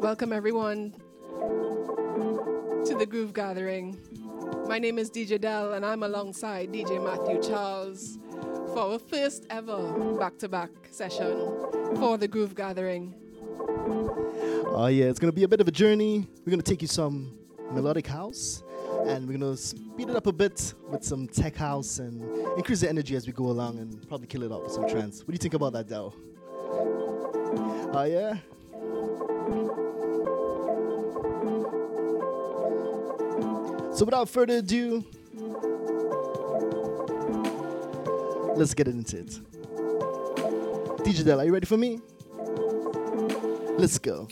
Welcome, everyone, to the Groove Gathering. My name is DJ Del, and I'm alongside DJ Matthew Charles for our first ever back to back session for the Groove Gathering. Oh, yeah, it's going to be a bit of a journey. We're going to take you some melodic house, and we're going to speed it up a bit with some tech house and increase the energy as we go along and probably kill it off with some trance. What do you think about that, Del? Oh, yeah? So without further ado, let's get into it. DJ Del, are you ready for me? Let's go.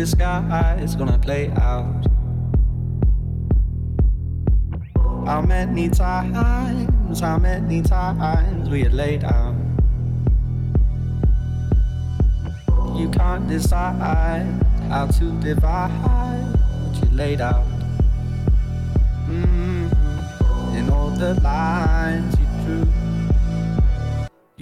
Is this disguise gonna play out? How many times, how many times we had laid out? You can't decide how to divide what you laid out.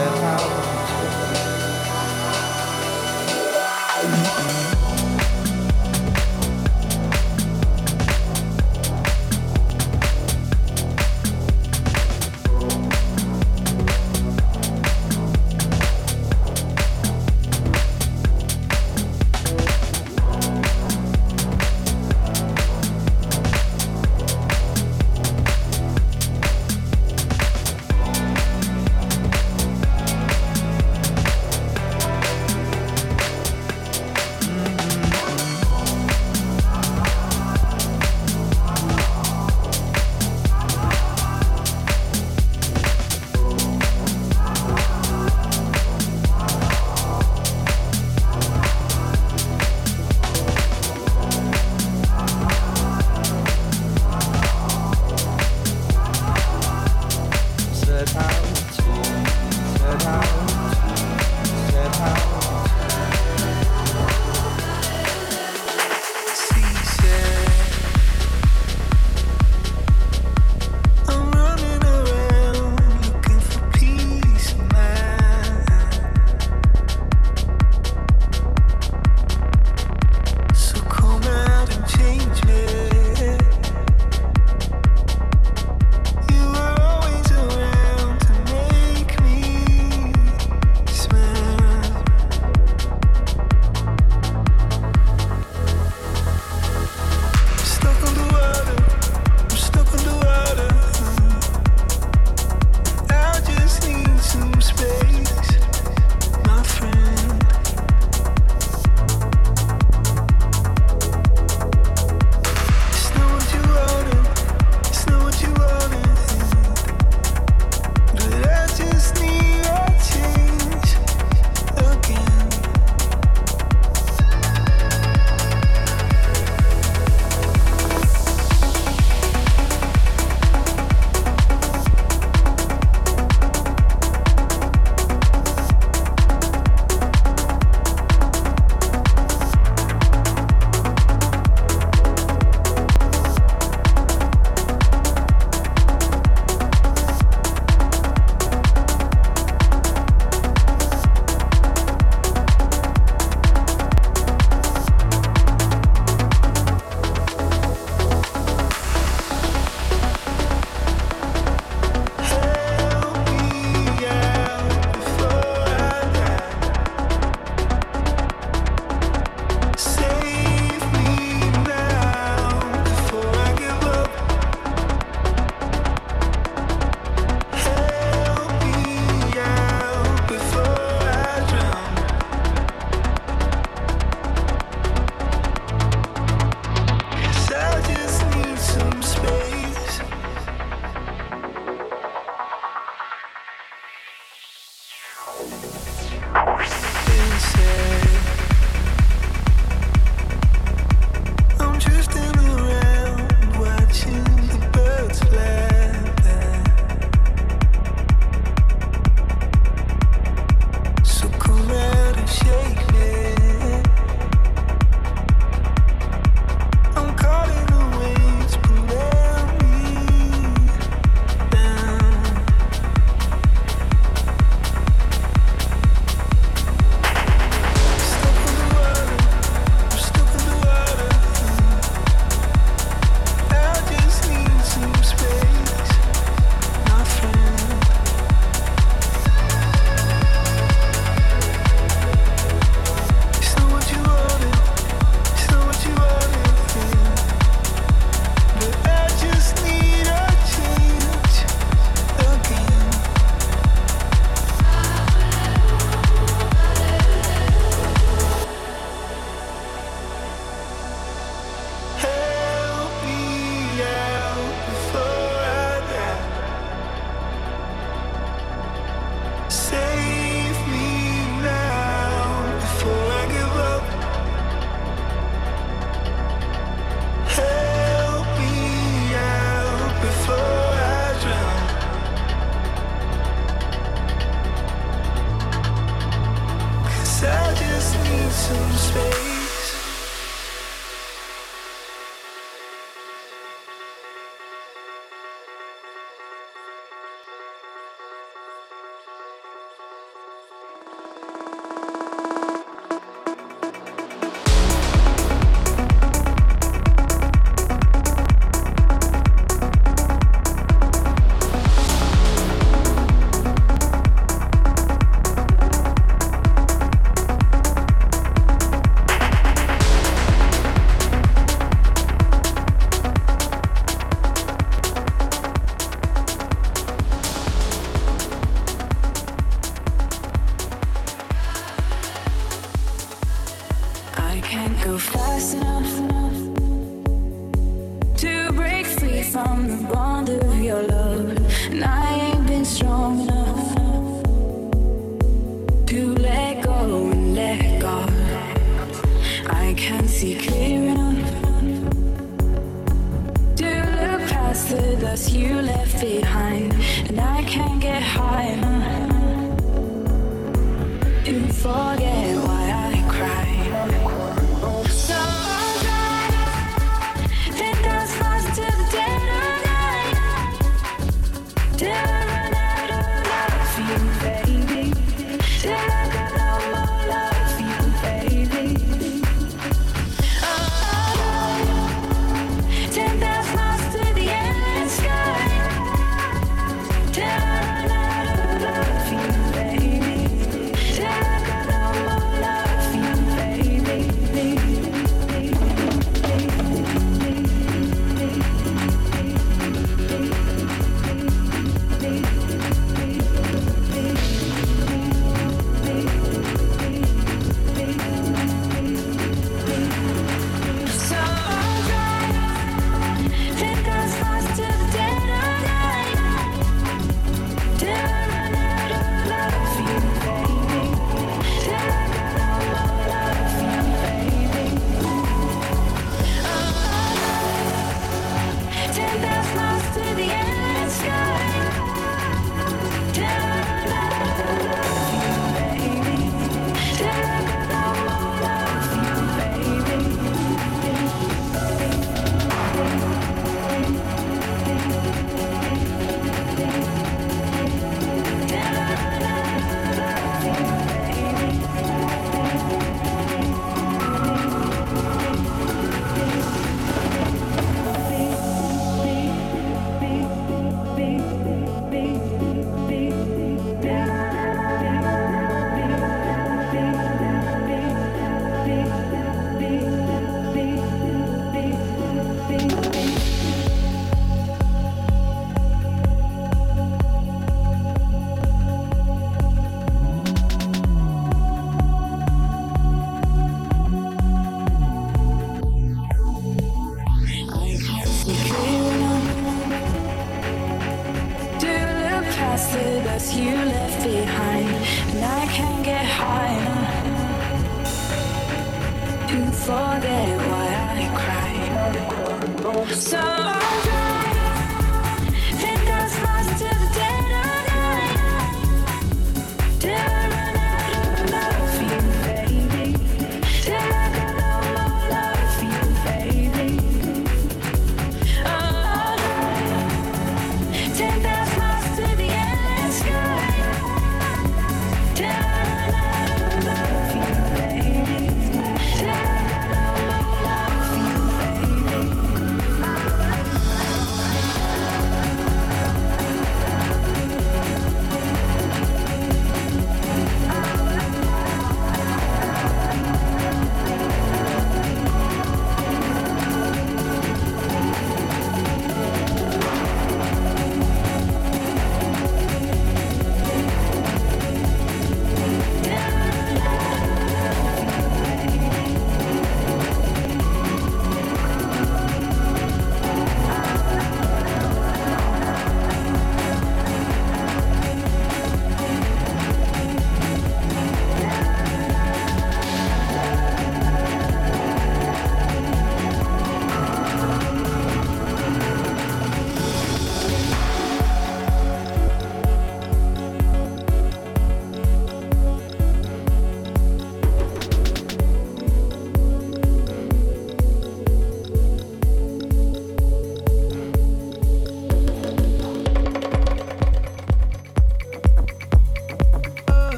get out.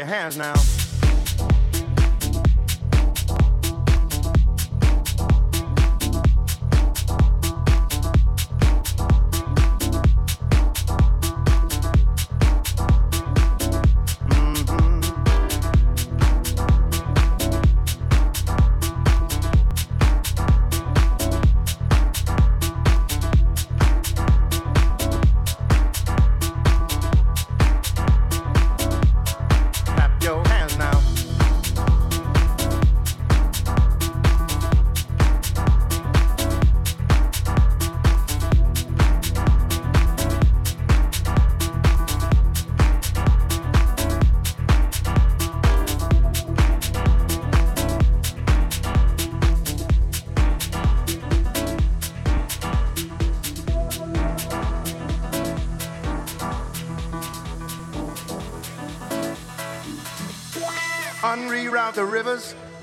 Your hands now.